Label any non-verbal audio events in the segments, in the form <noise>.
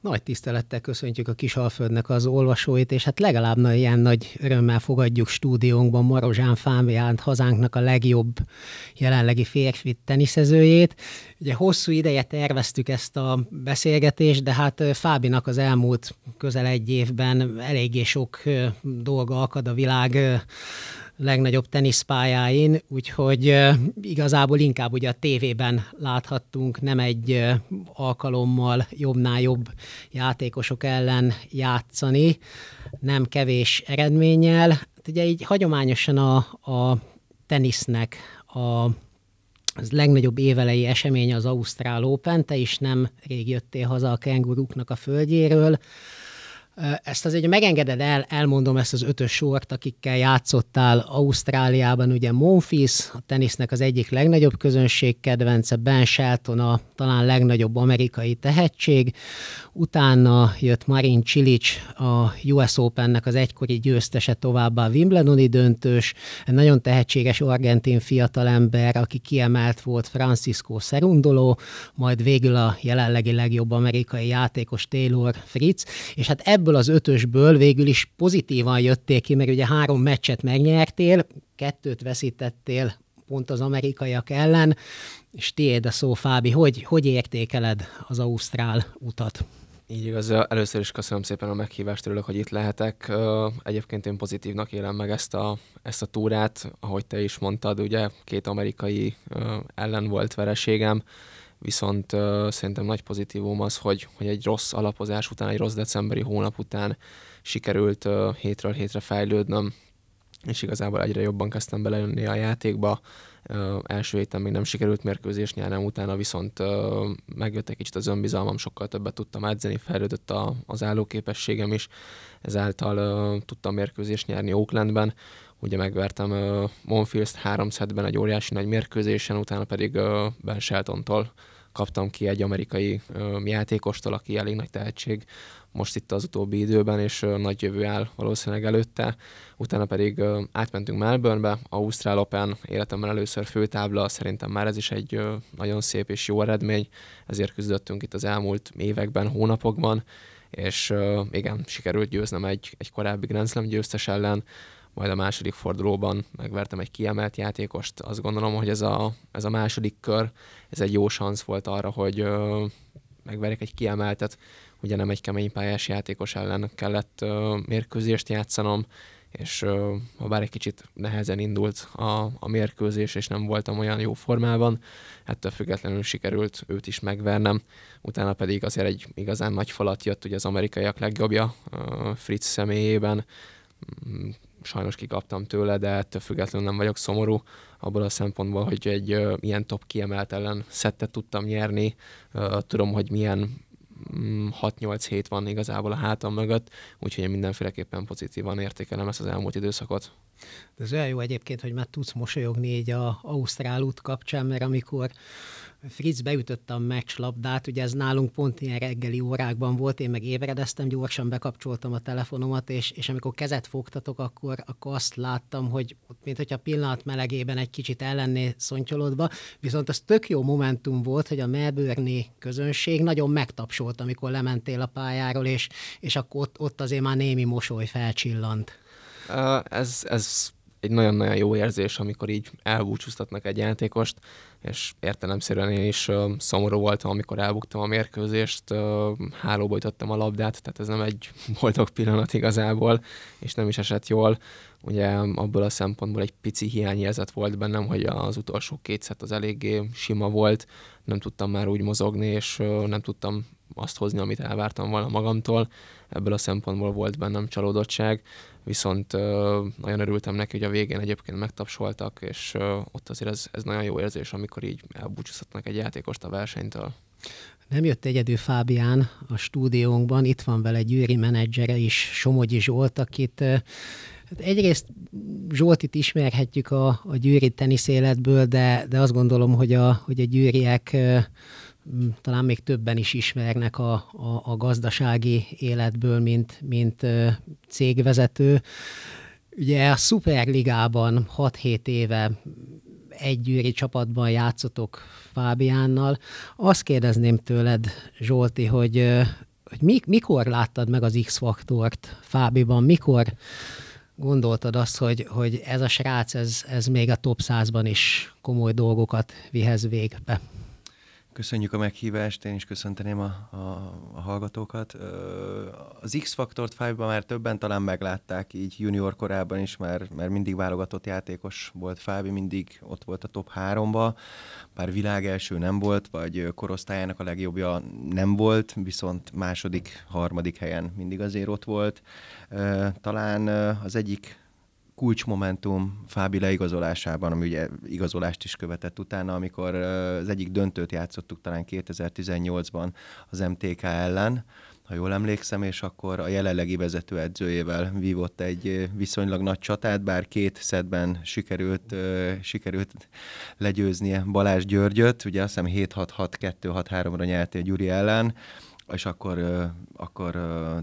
Nagy tisztelettel köszöntjük a Kisalföldnek az olvasóit, és hát legalább na, ilyen nagy örömmel fogadjuk stúdiónkban Marozsán Fámiánt, hazánknak a legjobb jelenlegi férfi teniszezőjét. Ugye hosszú ideje terveztük ezt a beszélgetést, de hát Fábinak az elmúlt közel egy évben eléggé sok dolga akad a világ legnagyobb teniszpályáin, úgyhogy igazából inkább ugye a tévében láthattunk nem egy alkalommal jobbnál jobb játékosok ellen játszani, nem kevés eredménnyel. Hát ugye így hagyományosan a, a tenisznek a az legnagyobb évelei esemény az Ausztrál Open, te is nem rég jöttél haza a kenguruknak a földjéről. Ezt azért megengeded el, elmondom ezt az ötös sort, akikkel játszottál Ausztráliában, ugye Monfils, a tenisznek az egyik legnagyobb közönség kedvence, Ben Shelton a talán legnagyobb amerikai tehetség, utána jött Marin Cilic, a US Opennek az egykori győztese továbbá a Wimbledoni döntős, egy nagyon tehetséges argentin fiatalember, aki kiemelt volt Francisco Cerundolo, majd végül a jelenlegi legjobb amerikai játékos Taylor Fritz, és hát ebből az ötösből végül is pozitívan jöttél ki, mert ugye három meccset megnyertél, kettőt veszítettél pont az amerikaiak ellen, és tiéd a szó, Fábi, hogy, hogy értékeled az Ausztrál utat? Így igaz, először is köszönöm szépen a meghívást, örülök, hogy itt lehetek. Egyébként én pozitívnak élem meg ezt a, ezt a túrát, ahogy te is mondtad, ugye két amerikai ellen volt vereségem, viszont szerintem nagy pozitívum az, hogy, hogy egy rossz alapozás után, egy rossz decemberi hónap után sikerült hétről hétre fejlődnöm, és igazából egyre jobban kezdtem belejönni a játékba, első héten még nem sikerült mérkőzés nyernem, utána viszont megjött egy kicsit az önbizalmam, sokkal többet tudtam edzeni, fejlődött a, az állóképességem is, ezáltal tudtam mérkőzést nyerni Oaklandben, ugye megvertem Monfils-t három szedben egy óriási nagy mérkőzésen, utána pedig Ben Sheltontól kaptam ki egy amerikai játékostól, aki elég nagy tehetség, most itt az utóbbi időben, és nagy jövő áll valószínűleg előtte. Utána pedig átmentünk Melbournebe, Ausztrál Open, életemben először főtábla, szerintem már ez is egy nagyon szép és jó eredmény, ezért küzdöttünk itt az elmúlt években, hónapokban, és igen, sikerült győznem egy, egy korábbi Grand Slam győztes ellen, majd a második fordulóban megvertem egy kiemelt játékost. Azt gondolom, hogy ez a, ez a második kör, ez egy jó szansz volt arra, hogy megverjek egy kiemeltet, ugye nem egy kemény pályás játékos ellen kellett uh, mérkőzést játszanom, és uh, ha bár egy kicsit nehezen indult a, a mérkőzés, és nem voltam olyan jó formában, ettől függetlenül sikerült őt is megvernem. Utána pedig azért egy igazán nagy falat jött ugye az amerikaiak legjobbja uh, Fritz személyében, mm, sajnos kikaptam tőle, de ettől függetlenül nem vagyok szomorú, abból a szempontból, hogy egy uh, ilyen top kiemelt ellen szettet tudtam nyerni, uh, tudom, hogy milyen 6-8 hét van igazából a hátam mögött, úgyhogy én mindenféleképpen pozitívan értékelem ezt az elmúlt időszakot. De ez olyan jó egyébként, hogy már tudsz mosolyogni így a Ausztrál út kapcsán, mert amikor Fritz beütötte a meccslabdát, ugye ez nálunk pont ilyen reggeli órákban volt, én meg ébredeztem, gyorsan bekapcsoltam a telefonomat, és, és amikor kezet fogtatok, akkor, akkor azt láttam, hogy mint hogyha pillanat melegében egy kicsit ellenné szontyolodva, viszont az tök jó momentum volt, hogy a melbourne közönség nagyon megtapsolt, amikor lementél a pályáról, és, és akkor ott, ott azért már némi mosoly felcsillant. Ez, ez egy nagyon-nagyon jó érzés, amikor így elbúcsúztatnak egy játékost, és értelemszerűen én is uh, szomorú voltam, amikor elbuktam a mérkőzést, uh, hálóba ütöttem a labdát, tehát ez nem egy <laughs> boldog pillanat igazából, és nem is esett jól. Ugye abból a szempontból egy pici hiányérzet volt bennem, hogy az utolsó két az eléggé sima volt, nem tudtam már úgy mozogni, és nem tudtam azt hozni, amit elvártam volna magamtól. Ebből a szempontból volt bennem csalódottság viszont nagyon örültem neki, hogy a végén egyébként megtapsoltak, és ott azért ez, ez nagyon jó érzés, amikor így elbúcsúztatnak egy játékost a versenytől. Nem jött egyedül Fábián a stúdiónkban, itt van vele Győri menedzsere is, Somogyi Zsolt, akit Hát egyrészt Zsoltit ismerhetjük a, a győri teniszéletből, de, de azt gondolom, hogy a, hogy a győriek talán még többen is ismernek a, a, a gazdasági életből, mint, mint cégvezető. Ugye a Superligában 6-7 éve egy győri csapatban játszotok Fábiánnal. Azt kérdezném tőled, Zsolti, hogy hogy mik, mikor láttad meg az X-faktort Fábiban, mikor gondoltad azt, hogy, hogy ez a srác, ez, ez még a top 100-ban is komoly dolgokat vihez végbe? Köszönjük a meghívást, én is köszönteném a, a, a hallgatókat. Az X-Faktort 5 már többen talán meglátták így junior korában is, mert, mert mindig válogatott játékos volt Fábi, mindig ott volt a top 3-ba, bár világ első nem volt, vagy korosztályának a legjobbja nem volt, viszont második, harmadik helyen mindig azért ott volt. Talán az egyik kulcsmomentum Fábi leigazolásában, ami ugye igazolást is követett utána, amikor az egyik döntőt játszottuk talán 2018-ban az MTK ellen, ha jól emlékszem, és akkor a jelenlegi vezetőedzőjével vívott egy viszonylag nagy csatát, bár két szedben sikerült, sikerült legyőznie Balázs Györgyöt, ugye azt hiszem 7-6-6-2-6-3-ra nyertél Gyuri ellen, és akkor, akkor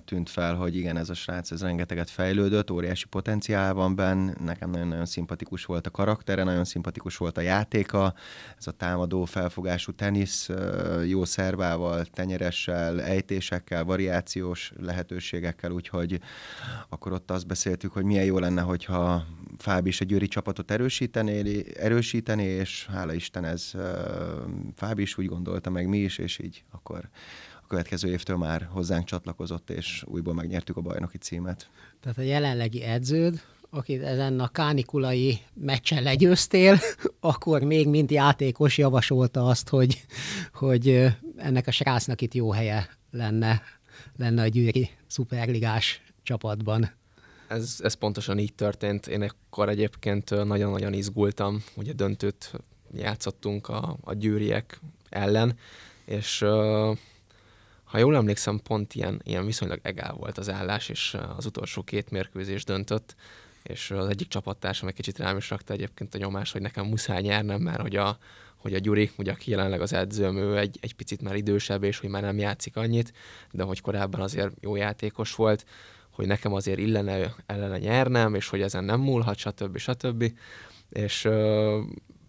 tűnt fel, hogy igen, ez a srác, ez rengeteget fejlődött, óriási potenciál van benne, nekem nagyon-nagyon szimpatikus volt a karaktere, nagyon szimpatikus volt a játéka, ez a támadó felfogású tenisz, jó szervával, tenyeressel, ejtésekkel, variációs lehetőségekkel, úgyhogy akkor ott azt beszéltük, hogy milyen jó lenne, hogyha Fábi is a Győri csapatot erősítené, erősítené, és hála Isten ez Fábi is úgy gondolta, meg mi is, és így akkor a következő évtől már hozzánk csatlakozott, és újból megnyertük a bajnoki címet. Tehát a jelenlegi edződ, akit ezen a kánikulai meccsen legyőztél, <laughs> akkor még mint játékos javasolta azt, hogy, hogy ennek a srácnak itt jó helye lenne, lenne a győri szuperligás csapatban. Ez, ez pontosan így történt. Én akkor egyébként nagyon-nagyon izgultam, ugye döntőt játszottunk a, a győriek ellen, és uh, ha jól emlékszem, pont ilyen, ilyen viszonylag egál volt az állás, és az utolsó két mérkőzés döntött, és az egyik csapattársam egy kicsit rám is rakta egyébként a nyomás, hogy nekem muszáj nyernem, mert hogy a, hogy a Gyuri, ugye aki jelenleg az edzőm, ő egy, egy picit már idősebb, és hogy már nem játszik annyit, de hogy korábban azért jó játékos volt, hogy nekem azért illene ellene nyernem, és hogy ezen nem múlhat, stb. stb. És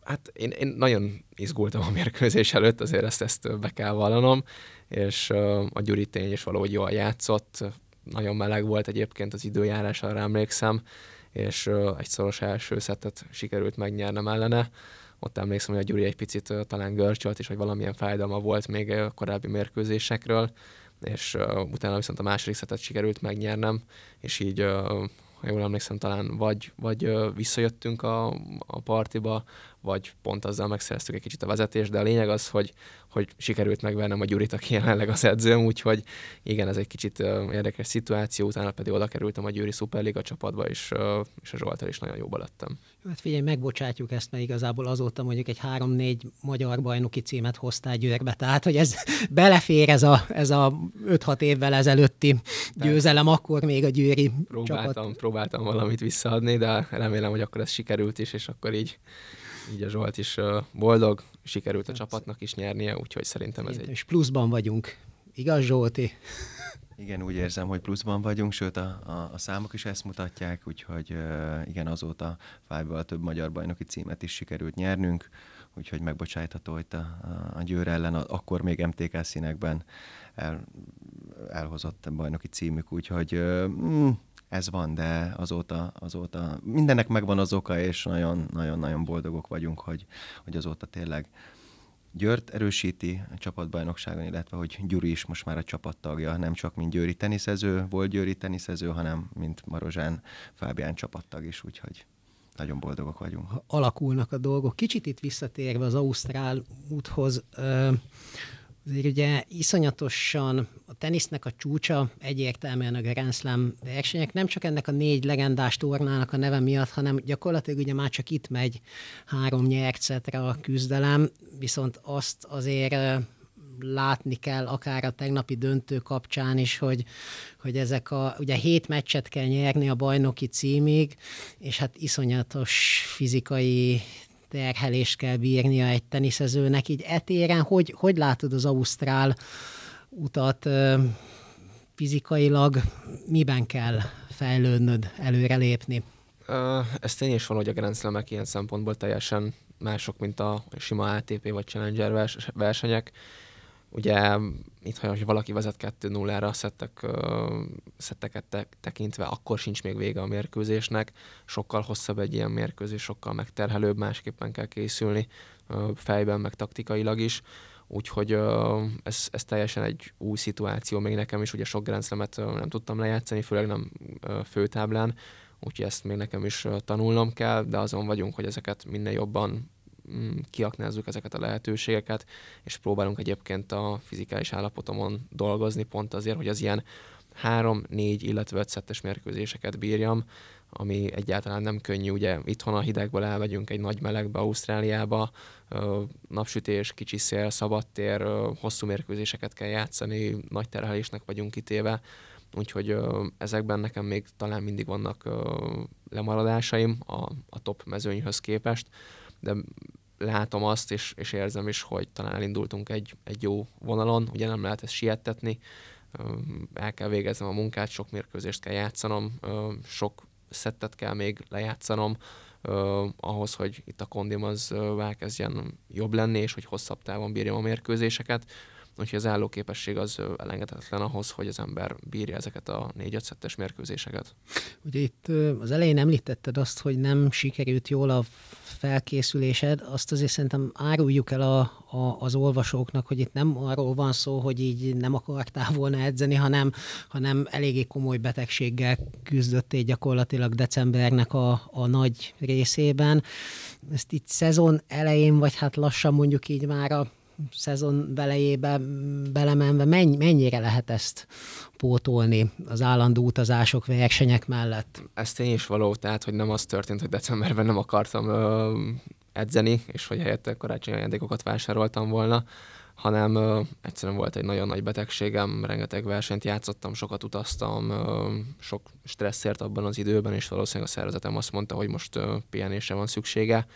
hát én, én nagyon izgultam a mérkőzés előtt, azért ezt, ezt be kell vallanom, és a Gyuri tény is valahogy jól játszott, nagyon meleg volt egyébként az időjárás, arra emlékszem, és egy szoros első szettet sikerült megnyernem ellene. Ott emlékszem, hogy a Gyuri egy picit talán görcsölt, és hogy valamilyen fájdalma volt még a korábbi mérkőzésekről, és utána viszont a második szetet sikerült megnyernem, és így ha jól emlékszem, talán vagy, vagy visszajöttünk a, a partiba, vagy pont azzal megszereztük egy kicsit a vezetést, de a lényeg az, hogy, hogy sikerült megvernem a Gyurit, aki jelenleg az edzőm, úgyhogy igen, ez egy kicsit érdekes szituáció, utána pedig oda kerültem a Győri Superliga csapatba, és, és a Zsoltal is nagyon jóba lettem. Hát figyelj, megbocsátjuk ezt, mert igazából azóta mondjuk egy három-négy magyar bajnoki címet hoztál Győrbe, tehát hogy ez <laughs> belefér ez a, ez a 5-6 évvel ezelőtti győzelem, akkor még a Győri próbáltam, csapat. Próbáltam valamit visszaadni, de remélem, hogy akkor ez sikerült is, és akkor így így a Zsolt is boldog, sikerült a csapatnak is nyernie, úgyhogy szerintem ez egy... És pluszban vagyunk. Igaz, Zsolti? <laughs> Igen, úgy érzem, hogy pluszban vagyunk, sőt a, a, a számok is ezt mutatják, úgyhogy uh, igen, azóta five több magyar bajnoki címet is sikerült nyernünk, úgyhogy megbocsájtható hogy a, a, a Győr ellen, a, akkor még MTK színekben el, elhozott bajnoki címük, úgyhogy uh, mm, ez van, de azóta, azóta mindennek megvan az oka, és nagyon-nagyon boldogok vagyunk, hogy, hogy azóta tényleg Győrt erősíti a csapatbajnokságon, illetve hogy Gyuri is most már a csapattagja, nem csak mint Győri teniszező, volt Győri teniszező, hanem mint Marozsán Fábián csapattag is, úgyhogy nagyon boldogok vagyunk. Alakulnak a dolgok. Kicsit itt visszatérve az Ausztrál úthoz, Azért ugye iszonyatosan a tenisznek a csúcsa egyértelműen a Grand Slam versenyek, nem csak ennek a négy legendás tornának a neve miatt, hanem gyakorlatilag ugye már csak itt megy három nyercetre a küzdelem, viszont azt azért látni kell, akár a tegnapi döntő kapcsán is, hogy, hogy ezek a, ugye hét meccset kell nyerni a bajnoki címig, és hát iszonyatos fizikai terhelést kell bírnia egy teniszezőnek. Így etéren hogy, hogy látod az Ausztrál utat fizikailag, miben kell fejlődnöd, előrelépni? Ez tény is van, hogy a Grand slam ilyen szempontból teljesen mások, mint a sima ATP vagy Challenger versenyek. Ugye itt, ha valaki vezet 2-0-ra a szettek, szetteket te- tekintve, akkor sincs még vége a mérkőzésnek. Sokkal hosszabb egy ilyen mérkőzés, sokkal megterhelőbb, másképpen kell készülni fejben, meg taktikailag is. Úgyhogy ez, ez teljesen egy új szituáció még nekem is, ugye sok grenzlemet nem tudtam lejátszani, főleg nem főtáblán, úgyhogy ezt még nekem is tanulnom kell, de azon vagyunk, hogy ezeket minél jobban kiaknázzuk ezeket a lehetőségeket, és próbálunk egyébként a fizikális állapotomon dolgozni, pont azért, hogy az ilyen három, négy, illetve öt szettes mérkőzéseket bírjam, ami egyáltalán nem könnyű. Ugye itthon a hidegből elmegyünk egy nagy melegbe, Ausztráliába, napsütés, kicsi szél, szabadtér, hosszú mérkőzéseket kell játszani, nagy terhelésnek vagyunk kitéve, úgyhogy ezekben nekem még talán mindig vannak lemaradásaim a, a top mezőnyhöz képest, de látom azt, és, és érzem is, hogy talán elindultunk egy, egy jó vonalon, ugye nem lehet ezt siettetni, el kell végeznem a munkát, sok mérkőzést kell játszanom, sok szettet kell még lejátszanom, ahhoz, hogy itt a kondim az elkezdjen jobb lenni, és hogy hosszabb távon bírjam a mérkőzéseket. Úgyhogy az állóképesség az elengedhetetlen ahhoz, hogy az ember bírja ezeket a négy 5 mérkőzéseket. Ugye itt az elején említetted azt, hogy nem sikerült jól a felkészülésed, azt azért szerintem áruljuk el a, a, az olvasóknak, hogy itt nem arról van szó, hogy így nem akartál volna edzeni, hanem, hanem eléggé komoly betegséggel küzdöttél gyakorlatilag decembernek a, a nagy részében. Ezt itt szezon elején, vagy hát lassan mondjuk így már a szezon belejébe belemenve mennyi, mennyire lehet ezt pótolni az állandó utazások, versenyek mellett? Ez tény is való, tehát hogy nem az történt, hogy decemberben nem akartam ö, edzeni, és hogy helyette karácsonyi ajándékokat vásároltam volna, hanem ö, egyszerűen volt egy nagyon nagy betegségem, rengeteg versenyt játszottam, sokat utaztam, ö, sok stresszért abban az időben, és valószínűleg a szervezetem azt mondta, hogy most ö, pihenésre van szüksége,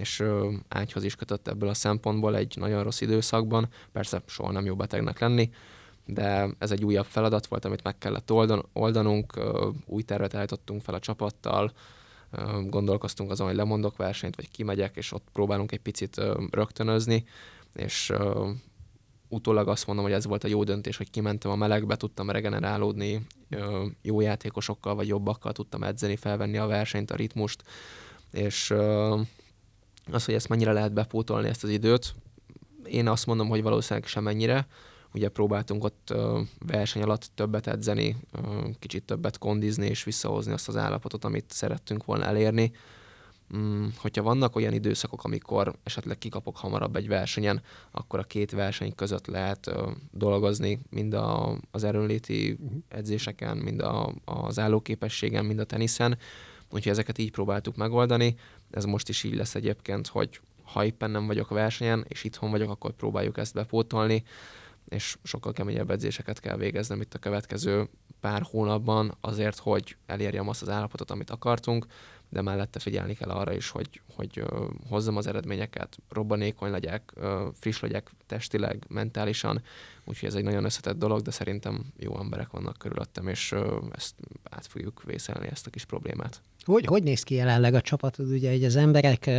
és ágyhoz is kötött ebből a szempontból egy nagyon rossz időszakban. Persze soha nem jó betegnek lenni, de ez egy újabb feladat volt, amit meg kellett oldan, oldanunk, új tervet állítottunk fel a csapattal, ö, gondolkoztunk azon, hogy lemondok versenyt, vagy kimegyek, és ott próbálunk egy picit rögtönözni, és ö, utólag azt mondom, hogy ez volt a jó döntés, hogy kimentem a melegbe, tudtam regenerálódni, jó játékosokkal vagy jobbakkal tudtam edzeni, felvenni a versenyt, a ritmust, és az, hogy ezt mennyire lehet bepótolni ezt az időt, én azt mondom, hogy valószínűleg semennyire. Ugye próbáltunk ott verseny alatt többet edzeni, kicsit többet kondizni és visszahozni azt az állapotot, amit szerettünk volna elérni. Mm, hogyha vannak olyan időszakok, amikor esetleg kikapok hamarabb egy versenyen, akkor a két verseny között lehet dolgozni, mind a, az erőnléti mhm. edzéseken, mind a, az állóképességen, mind a teniszen. Úgyhogy ezeket így próbáltuk megoldani. Ez most is így lesz egyébként, hogy ha éppen nem vagyok versenyen, és itthon vagyok, akkor próbáljuk ezt bepótolni, és sokkal keményebb edzéseket kell végeznem itt a következő pár hónapban azért, hogy elérjem azt az állapotot, amit akartunk, de mellette figyelni kell arra is, hogy, hogy hozzam az eredményeket, robbanékony legyek, friss legyek testileg, mentálisan, úgyhogy ez egy nagyon összetett dolog, de szerintem jó emberek vannak körülöttem, és ezt át fogjuk vészelni, ezt a kis problémát. Hogy, hogy néz ki jelenleg a csapatod? Ugye hogy az emberek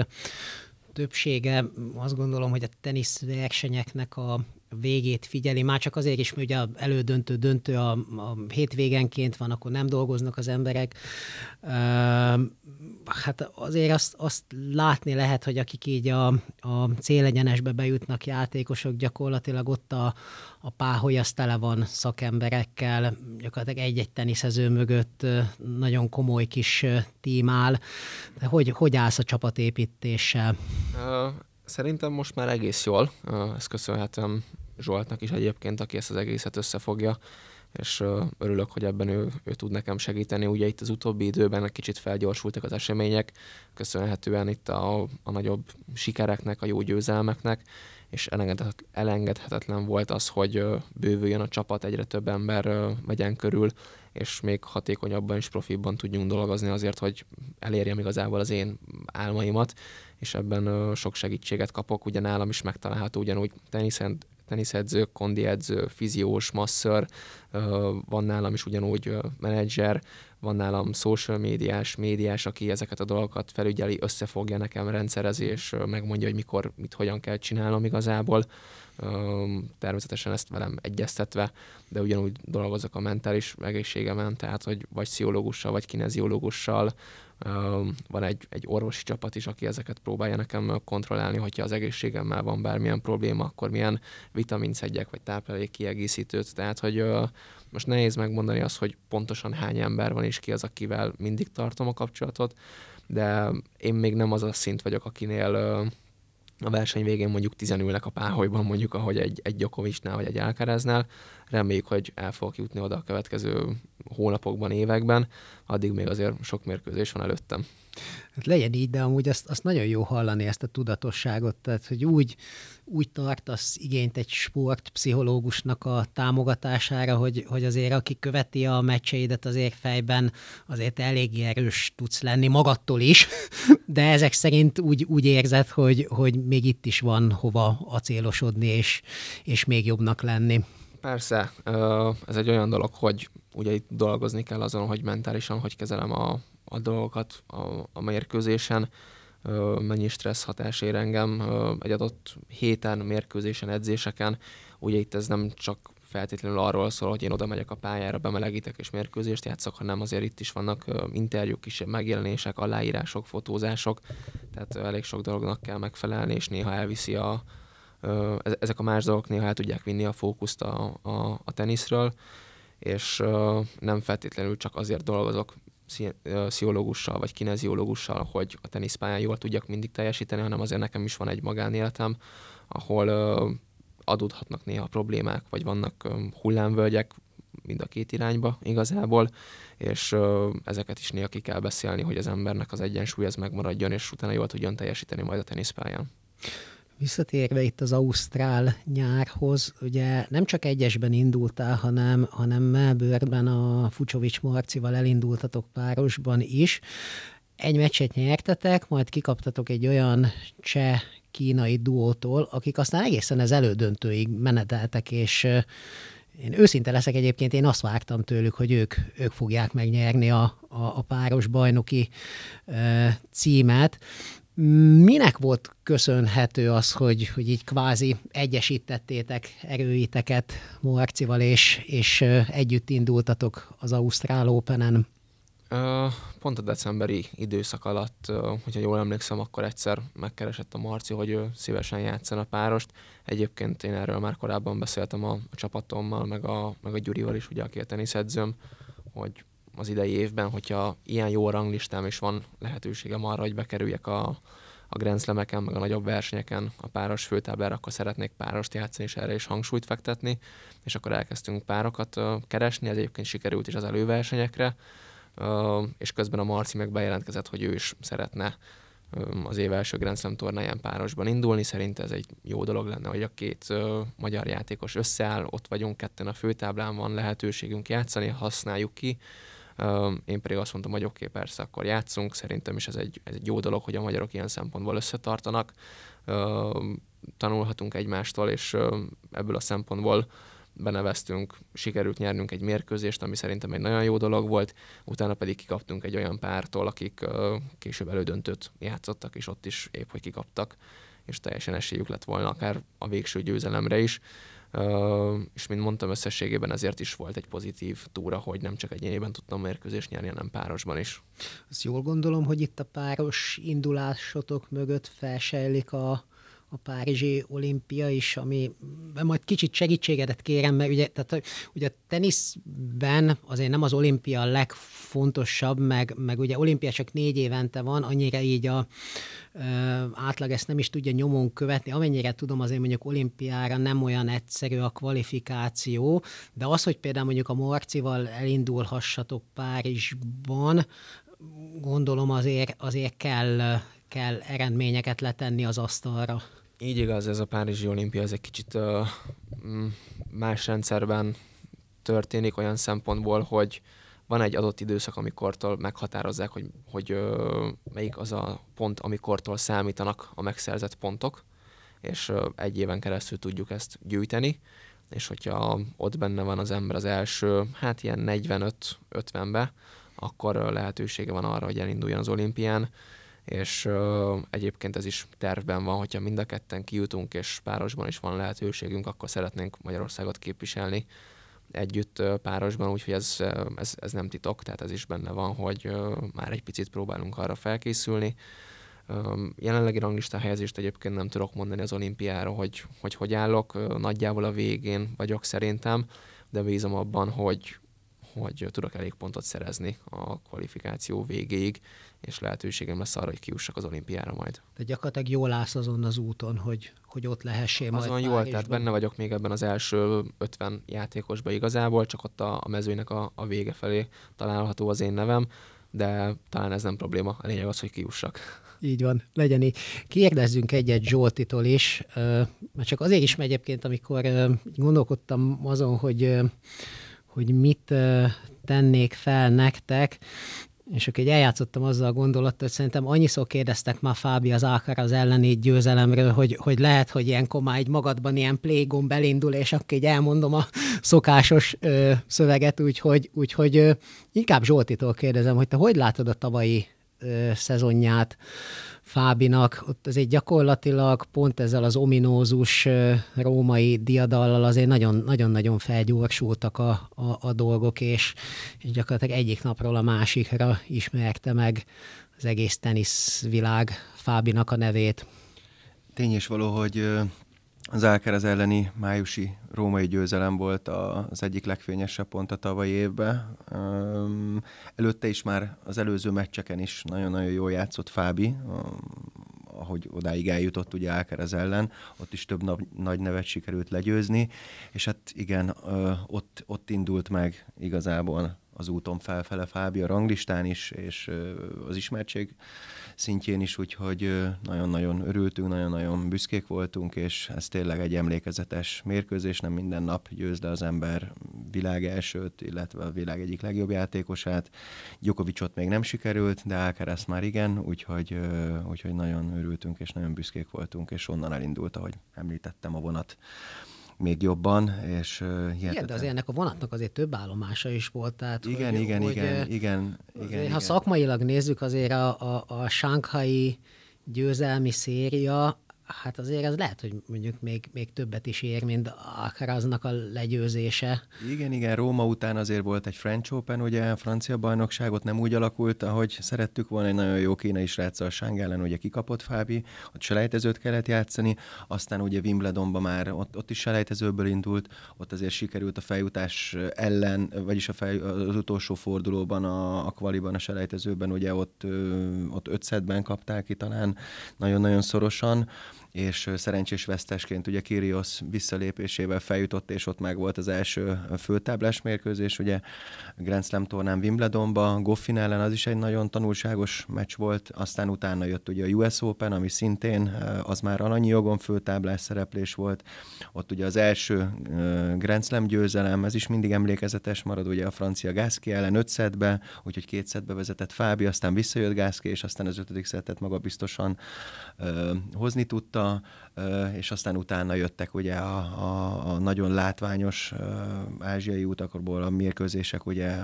többsége azt gondolom, hogy a teniszversenyeknek a végét figyeli, már csak azért is, mert ugye elődöntő, döntő a, a hétvégenként van, akkor nem dolgoznak az emberek. Hát azért azt, azt látni lehet, hogy akik így a, a célegyenesbe bejutnak játékosok, gyakorlatilag ott a, a páholy az tele van szakemberekkel, gyakorlatilag egy-egy teniszező mögött nagyon komoly kis tím áll. De hogy, hogy állsz a csapatépítéssel? Szerintem most már egész jól. Ezt köszönhetem Zsoltnak is egyébként, aki ezt az egészet összefogja, és örülök, hogy ebben ő, ő tud nekem segíteni. Ugye itt az utóbbi időben egy kicsit felgyorsultak az események, köszönhetően itt a, a nagyobb sikereknek, a jó győzelmeknek, és elengedhetetlen volt az, hogy bővüljön a csapat, egyre több ember vegyen körül, és még hatékonyabban és profibban tudjunk dolgozni azért, hogy elérjem igazából az én álmaimat, és ebben sok segítséget kapok, ugye nálam is megtalálható ugyanúgy teniszen, teniszedző, kondiedző, fiziós, masször, van nálam is ugyanúgy menedzser, van nálam social médiás, médiás, aki ezeket a dolgokat felügyeli, összefogja nekem, rendszerezi, és megmondja, hogy mikor, mit, hogyan kell csinálnom igazából. Természetesen ezt velem egyeztetve, de ugyanúgy dolgozok a mentális egészségemen, tehát hogy vagy pszichológussal, vagy kineziológussal, van egy, egy orvosi csapat is, aki ezeket próbálja nekem kontrollálni, hogyha az egészségemmel van bármilyen probléma, akkor milyen vitamin szedjek, vagy táplálék kiegészítőt. Tehát, hogy most nehéz megmondani azt, hogy pontosan hány ember van, és ki az, akivel mindig tartom a kapcsolatot, de én még nem az a szint vagyok, akinél a verseny végén mondjuk tizenülnek a páholyban, mondjuk ahogy egy, egy Gyokovicsnál vagy egy Alcaraznál. Reméljük, hogy el fogok jutni oda a következő hónapokban, években. Addig még azért sok mérkőzés van előttem. Hát legyen így, de amúgy azt, azt nagyon jó hallani, ezt a tudatosságot, tehát hogy úgy, úgy tartasz igényt egy sportpszichológusnak a támogatására, hogy, hogy azért aki követi a meccseidet azért fejben, azért elég erős tudsz lenni magadtól is, <laughs> de ezek szerint úgy, úgy érzed, hogy, hogy még itt is van hova acélosodni és, és még jobbnak lenni. Persze, ez egy olyan dolog, hogy ugye itt dolgozni kell azon, hogy mentálisan hogy kezelem a, a dolgokat a, a mérkőzésen, mennyi stressz hatás ér engem egy adott héten, mérkőzésen, edzéseken. Ugye itt ez nem csak feltétlenül arról szól, hogy én oda megyek a pályára, bemelegítek és mérkőzést játszok, hanem azért itt is vannak interjúk, kisebb megjelenések, aláírások, fotózások, tehát elég sok dolognak kell megfelelni, és néha elviszi a, ezek a más dolgok néha el tudják vinni a fókuszt a, a, a teniszről, és nem feltétlenül csak azért dolgozok pszichológussal vagy kineziológussal, hogy a teniszpályán jól tudjak mindig teljesíteni, hanem azért nekem is van egy magánéletem, ahol adódhatnak néha problémák, vagy vannak hullámvölgyek, mind a két irányba igazából, és ezeket is néha ki kell beszélni, hogy az embernek az egyensúly ez megmaradjon, és utána jól tudjon teljesíteni majd a teniszpályán. Visszatérve itt az Ausztrál nyárhoz, ugye nem csak egyesben indultál, hanem, hanem Melbourneben a Fucsovics Marcival elindultatok párosban is. Egy meccset nyertetek, majd kikaptatok egy olyan cseh kínai duótól, akik aztán egészen az elődöntőig meneteltek, és én őszinte leszek egyébként, én azt vártam tőlük, hogy ők, ők fogják megnyerni a, a, a páros bajnoki e, címet. Minek volt köszönhető az, hogy, hogy így kvázi egyesítettétek erőiteket Marcival, és, és együtt indultatok az Ausztrál Open-en? Pont a decemberi időszak alatt, hogyha jól emlékszem, akkor egyszer megkeresett a Marci, hogy ő szívesen játszan a párost. Egyébként én erről már korábban beszéltem a, a csapatommal, meg a, meg a Gyurival is, ugye, aki a teniszedzőm, hogy az idei évben, hogyha ilyen jó ranglistám és van lehetőségem arra, hogy bekerüljek a, a Grand Slam-eken, meg a nagyobb versenyeken a páros főtáblára, akkor szeretnék párost játszani, és erre is hangsúlyt fektetni, és akkor elkezdtünk párokat keresni, ez egyébként sikerült is az előversenyekre, és közben a Marci meg bejelentkezett, hogy ő is szeretne az év első Grand Slam tornáján párosban indulni. Szerint ez egy jó dolog lenne, hogy a két uh, magyar játékos összeáll, ott vagyunk ketten a főtáblán, van lehetőségünk játszani, használjuk ki, én pedig azt mondtam, hogy oké, okay, persze, akkor játszunk. Szerintem is ez egy, ez egy jó dolog, hogy a magyarok ilyen szempontból összetartanak. Tanulhatunk egymástól, és ebből a szempontból beneveztünk, sikerült nyernünk egy mérkőzést, ami szerintem egy nagyon jó dolog volt, utána pedig kikaptunk egy olyan pártól, akik később elődöntőt játszottak, és ott is épp, hogy kikaptak, és teljesen esélyük lett volna akár a végső győzelemre is és mint mondtam, összességében ezért is volt egy pozitív túra, hogy nem csak egyénében tudtam mérkőzést nyerni, hanem párosban is. Azt jól gondolom, hogy itt a páros indulásotok mögött felsejlik a, a Párizsi olimpia is, ami majd kicsit segítségedet kérem, mert ugye, tehát, ugye a teniszben azért nem az olimpia a legfontosabb, meg, meg ugye olimpia csak négy évente van, annyira így a ö, átlag ezt nem is tudja nyomon követni, amennyire tudom azért mondjuk olimpiára nem olyan egyszerű a kvalifikáció, de az, hogy például mondjuk a Marcival elindulhassatok Párizsban, gondolom azért, azért kell, kell eredményeket letenni az asztalra. Így igaz, ez a Párizsi olimpia, ez egy kicsit uh, más rendszerben történik olyan szempontból, hogy van egy adott időszak, amikortól meghatározzák, hogy, hogy uh, melyik az a pont, amikortól számítanak a megszerzett pontok. és egy éven keresztül tudjuk ezt gyűjteni, és hogyha ott benne van az ember az első, hát ilyen 45-50-be, akkor lehetősége van arra, hogy elinduljon az olimpián, és uh, egyébként ez is tervben van, hogyha mind a ketten kijutunk, és párosban is van lehetőségünk, akkor szeretnénk Magyarországot képviselni együtt uh, párosban, úgyhogy ez, ez, ez nem titok, tehát ez is benne van, hogy uh, már egy picit próbálunk arra felkészülni. Um, jelenlegi ranglista helyezést egyébként nem tudok mondani az olimpiára, hogy, hogy hogy állok, nagyjából a végén vagyok szerintem, de bízom abban, hogy, hogy tudok elég pontot szerezni a kvalifikáció végéig, és lehetőségem lesz arra, hogy kiussak az olimpiára majd. De gyakorlatilag jól állsz azon az úton, hogy, hogy ott lehessél majd Azon jól, tehát benne vagyok még ebben az első 50 játékosban igazából, csak ott a, a mezőnek a, a vége felé található az én nevem, de talán ez nem probléma. A lényeg az, hogy kiussak. Így van, legyen így. Kérdezzünk egyet Zsoltitól is, mert csak azért is egyébként, amikor gondolkodtam azon, hogy hogy mit tennék fel nektek, és akkor eljátszottam azzal a gondolattal, hogy szerintem annyiszor kérdeztek már Fábi az az elleni győzelemről, hogy, hogy lehet, hogy ilyenkor már egy magadban ilyen plégom belindul, és akkor így elmondom a szokásos ö, szöveget, úgyhogy, úgyhogy ö, inkább Zsoltitól kérdezem, hogy te hogy látod a tavalyi ö, szezonját? Fábinak, ott azért gyakorlatilag pont ezzel az ominózus római diadallal azért nagyon-nagyon felgyorsultak a, a, a dolgok, és, és gyakorlatilag egyik napról a másikra ismerte meg az egész teniszvilág Fábinak a nevét. Tény is való, hogy az Alcaraz elleni májusi római győzelem volt az egyik legfényesebb pont a tavalyi évben. Előtte is már az előző meccseken is nagyon-nagyon jól játszott Fábi, ahogy odáig eljutott ugye Alcaraz ellen, ott is több nagy nevet sikerült legyőzni, és hát igen, ott, ott indult meg igazából az úton felfele a ranglistán is, és az ismertség szintjén is, úgyhogy nagyon-nagyon örültünk, nagyon-nagyon büszkék voltunk, és ez tényleg egy emlékezetes mérkőzés, nem minden nap győz le az ember világ elsőt, illetve a világ egyik legjobb játékosát. Gyokovicsot még nem sikerült, de Alcaraz már igen, úgyhogy, úgyhogy nagyon örültünk, és nagyon büszkék voltunk, és onnan elindult, ahogy említettem, a vonat még jobban, és uh, Igen, de azért ennek a vonatnak azért több állomása is volt. Tehát, igen, hogy, igen, hogy, igen, igen, igen, igen. Ha igen. szakmailag nézzük, azért a, a, a Shanghai győzelmi széria hát azért ez lehet, hogy mondjuk még, még többet is ér, mint Alcaraznak a legyőzése. Igen, igen, Róma után azért volt egy French Open, ugye a francia bajnokságot nem úgy alakult, ahogy szerettük volna, egy nagyon jó kínai a Sang ellen, ugye kikapott Fábi, ott selejtezőt kellett játszani, aztán ugye Wimbledonban már ott, ott is selejtezőből indult, ott azért sikerült a feljutás ellen, vagyis a fej, az utolsó fordulóban, a, a kvaliban, a selejtezőben, ugye ott, ott öt kapták ki talán nagyon-nagyon szorosan, és szerencsés vesztesként ugye Kyrgios visszalépésével feljutott, és ott meg volt az első főtáblás mérkőzés, ugye Grand Slam tornán Wimbledonba, Goffin ellen az is egy nagyon tanulságos meccs volt, aztán utána jött ugye a US Open, ami szintén az már alanyi jogon főtáblás szereplés volt, ott ugye az első Grand Slam győzelem, ez is mindig emlékezetes marad, ugye a francia Gászki ellen öt szedbe, úgyhogy két szedbe vezetett Fábi, aztán visszajött Gászki, és aztán az ötödik szettet maga biztosan hozni tudta, óta, és aztán utána jöttek ugye a, a, a nagyon látványos ázsiai utakból a mérkőzések, ugye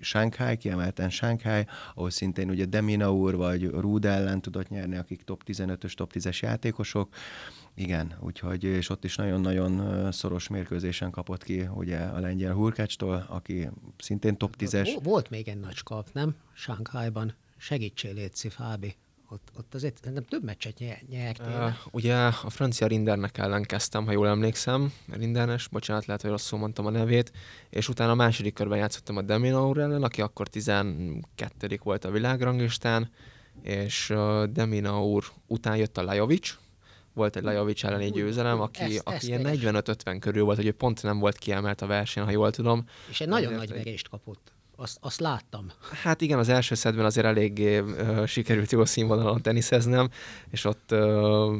Shanghai, kiemelten Shanghai, ahol szintén ugye Demina úr vagy Rúd ellen tudott nyerni, akik top 15-ös, top 10-es játékosok. Igen, úgyhogy, és ott is nagyon-nagyon szoros mérkőzésen kapott ki ugye a lengyel Hurkácstól, aki szintén top 10-es. Volt még egy nagy skap, nem? Shanghai-ban. Segítsél, Léci Fábi ott, ott azért nem több meccset nyertél. Uh, ugye a francia Rindernek ellen kezdtem, ha jól emlékszem, Rindernes, bocsánat, lehet, hogy rosszul mondtam a nevét, és utána a második körben játszottam a Deminaur ellen, aki akkor 12 volt a világranglistán, és uh, Deminaur után jött a Lajovic, volt egy Lajovic elleni győzelem, aki, ezt, aki ezt ilyen 45-50 körül volt, hogy pont nem volt kiemelt a verseny, ha jól tudom. És egy nagyon nagy verést kapott. Azt, azt láttam. Hát igen, az első szedben azért eléggé uh, sikerült jó színvonalon teniszeznem, és ott uh,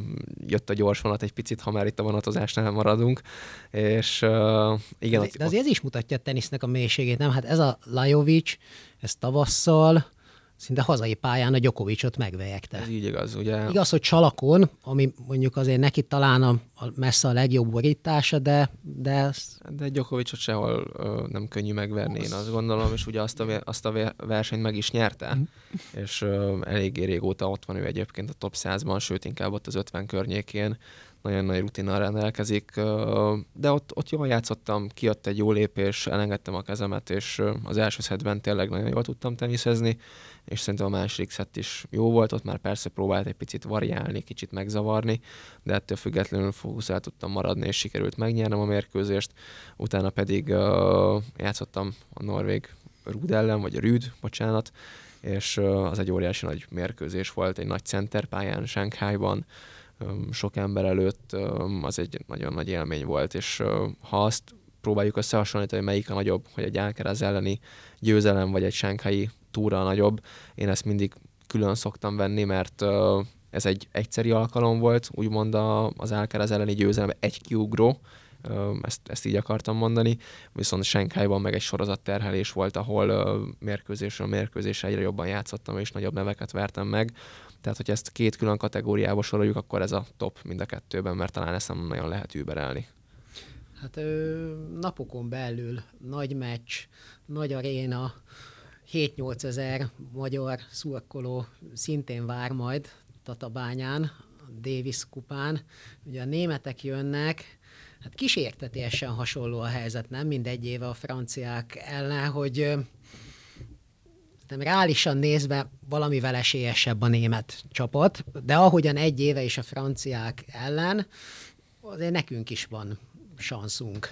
jött a gyors vonat egy picit, ha már itt a vonatozásnál maradunk, és uh, igen. De, de azért ez is mutatja a tenisznek a mélységét, nem? Hát ez a Lajovic, ez tavasszal, szinte hazai pályán a Gyokovicsot megvejekte. Ez így igaz, ugye? Igaz, hogy csalakon, ami mondjuk azért neki talán a, a messze a legjobb borítása, de... De, de Gyokovicsot sehol ö, nem könnyű megverni, én azt gondolom, és ugye azt a, azt a versenyt meg is nyerte, mm. és ö, eléggé régóta ott van ő egyébként a top 100-ban, sőt inkább ott az 50 környékén, nagyon nagy rutinnal rendelkezik, de ott, ott jól játszottam, kijött egy jó lépés, elengedtem a kezemet, és az első szedben tényleg nagyon jól tudtam teniszezni, és szerintem a második szett is jó volt, ott már persze próbált egy picit variálni, kicsit megzavarni, de ettől függetlenül fókuszál tudtam maradni, és sikerült megnyernem a mérkőzést, utána pedig uh, játszottam a norvég Rúd ellen, vagy a Rüd, bocsánat, és uh, az egy óriási nagy mérkőzés volt, egy nagy centerpályán, Sánkhájban, sok ember előtt, az egy nagyon nagy élmény volt, és ha azt próbáljuk összehasonlítani, hogy melyik a nagyobb, hogy egy Alcaraz elleni győzelem, vagy egy Sánkhái túra nagyobb, én ezt mindig külön szoktam venni, mert ez egy egyszeri alkalom volt, úgymond az Alcaraz elleni győzelem egy kiugró, ezt, ezt így akartam mondani, viszont Senkhájban meg egy sorozatterhelés volt, ahol mérkőzésről mérkőzésre egyre jobban játszottam, és nagyobb neveket vertem meg, tehát, hogy ezt két külön kategóriába soroljuk, akkor ez a top mind a kettőben, mert talán ezt nem nagyon lehet überelni. Hát napokon belül nagy meccs, nagy aréna, 7-8 ezer magyar szurkoló szintén vár majd Tatabányán, Davis kupán. Ugye a németek jönnek, hát kísértetésen hasonló a helyzet, nem mindegy éve a franciák ellen, hogy nem reálisan nézve valamivel esélyesebb a német csapat, de ahogyan egy éve is a franciák ellen, azért nekünk is van szanszunk.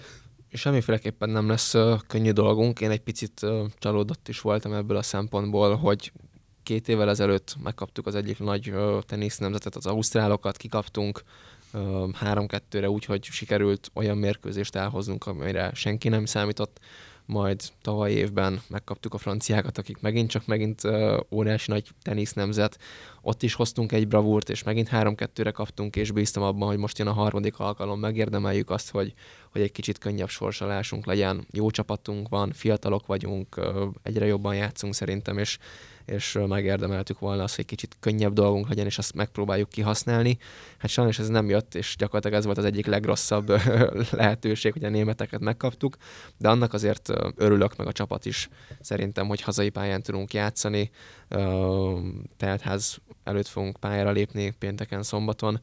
Semmiféleképpen nem lesz könnyű dolgunk. Én egy picit csalódott is voltam ebből a szempontból, hogy két évvel ezelőtt megkaptuk az egyik nagy tenisz nemzetet, az ausztrálokat, kikaptunk uh, három-kettőre úgy, hogy sikerült olyan mérkőzést elhoznunk, amire senki nem számított majd tavaly évben megkaptuk a franciákat, akik megint csak megint óriási nagy tenisz nemzet. Ott is hoztunk egy bravúrt, és megint 3-2-re kaptunk, és bíztam abban, hogy most jön a harmadik alkalom, megérdemeljük azt, hogy, hogy egy kicsit könnyebb sorsolásunk legyen. Jó csapatunk van, fiatalok vagyunk, egyre jobban játszunk szerintem, és és megérdemeltük volna azt, hogy kicsit könnyebb dolgunk legyen, és azt megpróbáljuk kihasználni. Hát sajnos ez nem jött, és gyakorlatilag ez volt az egyik legrosszabb <laughs> lehetőség, hogy a németeket megkaptuk, de annak azért örülök, meg a csapat is szerintem, hogy hazai pályán tudunk játszani, teltház előtt fogunk pályára lépni pénteken, szombaton,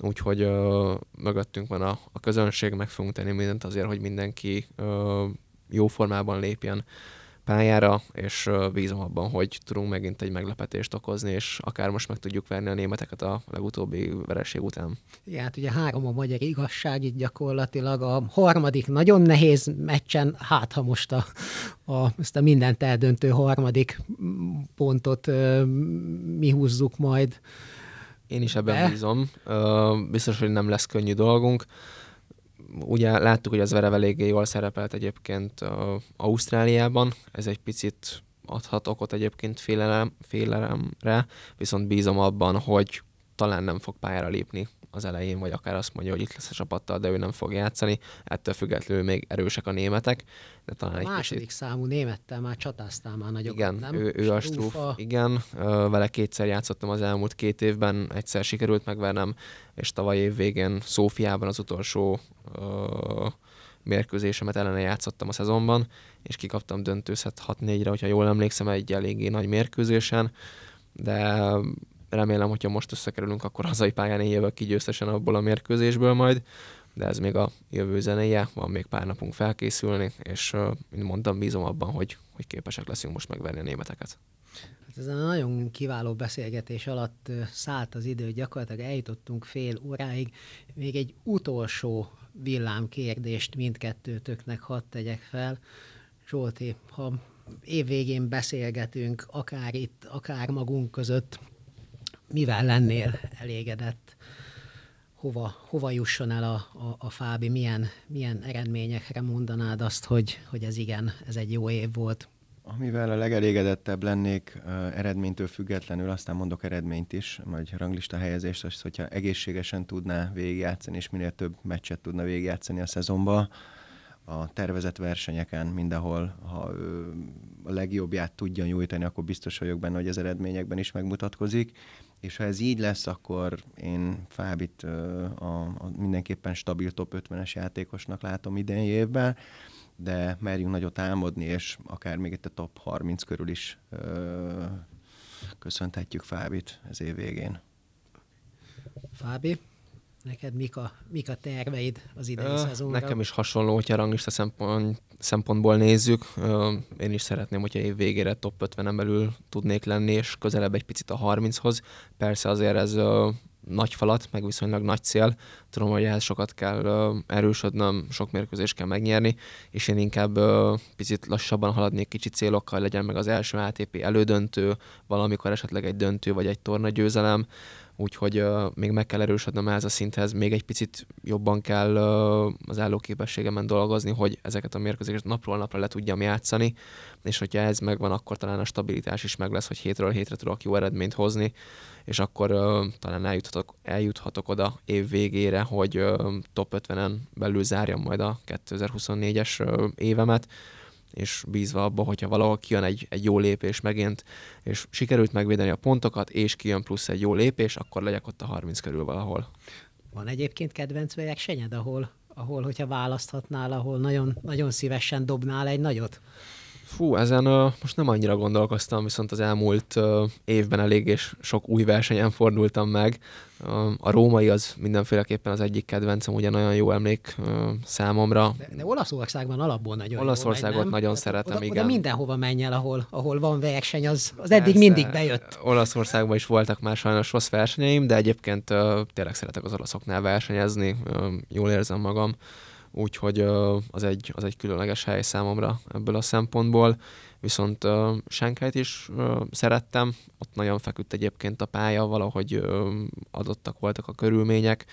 úgyhogy ö, mögöttünk van a, a közönség, meg fogunk tenni mindent azért, hogy mindenki ö, jó formában lépjen pályára, és bízom abban, hogy tudunk megint egy meglepetést okozni, és akár most meg tudjuk verni a németeket a legutóbbi vereség után. Igen, hát ugye három a magyar igazság, itt gyakorlatilag a harmadik nagyon nehéz meccsen, hát ha most a, a, ezt a mindent eldöntő harmadik pontot ö, mi húzzuk majd. Én is ebben De? bízom. Ö, biztos, hogy nem lesz könnyű dolgunk ugye láttuk, hogy az Verev eléggé jól szerepelt egyébként Ausztráliában, ez egy picit adhat okot egyébként félelem, félelemre, viszont bízom abban, hogy talán nem fog pályára lépni az elején, vagy akár azt mondja, hogy itt lesz a csapattal, de ő nem fog játszani. Ettől függetlenül még erősek a németek. De talán a egy második kicsit... számú némettel már csatáztál már nagyokat, igen, nem? Ő, ő a Struff, igen. Vele kétszer játszottam az elmúlt két évben, egyszer sikerült megvernem, és tavaly év végén Szófiában az utolsó uh, mérkőzésemet ellene játszottam a szezonban, és kikaptam döntőszet 6-4-re, hogyha jól emlékszem, egy eléggé nagy mérkőzésen, de remélem, hogyha most összekerülünk, akkor hazai pályán én jövök ki győztesen abból a mérkőzésből majd, de ez még a jövő zenéje, van még pár napunk felkészülni, és mint mondtam, bízom abban, hogy, hogy képesek leszünk most megverni a németeket. Hát ez a nagyon kiváló beszélgetés alatt szállt az idő, gyakorlatilag eljutottunk fél óráig. Még egy utolsó villámkérdést mindkettőtöknek hadd tegyek fel. Zsolti, ha évvégén beszélgetünk, akár itt, akár magunk között, mivel lennél elégedett? Hova, hova jusson el a, a, a Fábi? Milyen, milyen eredményekre mondanád azt, hogy, hogy ez igen, ez egy jó év volt? Amivel a legelégedettebb lennék eredménytől függetlenül, aztán mondok eredményt is, vagy ranglista helyezést, az, hogyha egészségesen tudná végigjátszani, és minél több meccset tudna végigjátszani a szezonba, a tervezett versenyeken mindenhol, ha ő a legjobbját tudja nyújtani, akkor biztos vagyok benne, hogy az eredményekben is megmutatkozik. És ha ez így lesz, akkor én Fábit a, a mindenképpen stabil top 50-es játékosnak látom idén évben, de merjünk nagyot álmodni, és akár még itt a top 30 körül is ö, köszönhetjük Fábit az év végén. Fábi, neked mik a, mik a terveid az idei szezonra? Nekem is hasonló, hogyha ranglista szempont, szempontból nézzük. Ö, én is szeretném, hogyha év végére top 50-en belül tudnék lenni, és közelebb egy picit a 30-hoz. Persze azért ez nagy falat, meg viszonylag nagy cél. Tudom, hogy ehhez sokat kell erősödnöm, sok mérkőzést kell megnyerni, és én inkább picit lassabban haladnék kicsi célokkal, legyen meg az első ATP elődöntő, valamikor esetleg egy döntő vagy egy torna győzelem, úgyhogy uh, még meg kell erősödnöm ez a szinthez, még egy picit jobban kell uh, az állóképességemen dolgozni, hogy ezeket a mérkőzéseket napról napra le tudjam játszani, és hogyha ez megvan, akkor talán a stabilitás is meg lesz, hogy hétről hétre tudok jó eredményt hozni, és akkor uh, talán eljuthatok, eljuthatok oda év végére, hogy uh, top 50-en belül zárjam majd a 2024-es uh, évemet, és bízva abba, hogyha valahol kijön egy, egy jó lépés megint, és sikerült megvédeni a pontokat, és kijön plusz egy jó lépés, akkor legyek ott a 30 körül valahol. Van egyébként kedvenc versenyed, ahol, ahol hogyha választhatnál, ahol nagyon, nagyon szívesen dobnál egy nagyot? Fú, ezen uh, most nem annyira gondolkoztam, viszont az elmúlt uh, évben elég és sok új versenyen fordultam meg. Uh, a római az mindenféleképpen az egyik kedvencem, ugye nagyon jó emlék uh, számomra. De, de Olaszországban alapból nagyon Olaszországot megy, nagyon szeretem, oda, igen. Oda mindenhova menj el, ahol, ahol van verseny, az, az eddig Persze, mindig bejött. Olaszországban is voltak már sajnos rossz versenyeim, de egyébként uh, tényleg szeretek az olaszoknál versenyezni, uh, jól érzem magam úgyhogy az egy, az egy különleges hely számomra ebből a szempontból. Viszont Sánkhájt is szerettem, ott nagyon feküdt egyébként a pálya, valahogy adottak voltak a körülmények,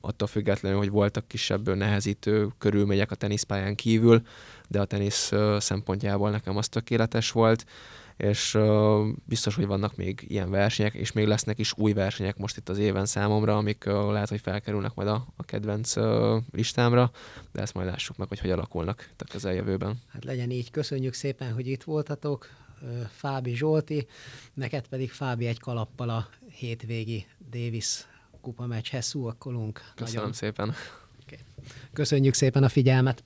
attól függetlenül, hogy voltak kisebb nehezítő körülmények a teniszpályán kívül, de a tenisz szempontjából nekem az tökéletes volt és biztos, hogy vannak még ilyen versenyek, és még lesznek is új versenyek most itt az éven számomra, amik uh, lehet, hogy felkerülnek majd a, a kedvenc uh, listámra, de ezt majd lássuk meg, hogy hogy alakulnak itt a közeljövőben. Hát legyen így, köszönjük szépen, hogy itt voltatok, Fábi Zsolti, neked pedig Fábi egy kalappal a hétvégi Davis kupa meccshez szurkolunk. Köszönöm Nagyon. szépen. Okay. Köszönjük szépen a figyelmet!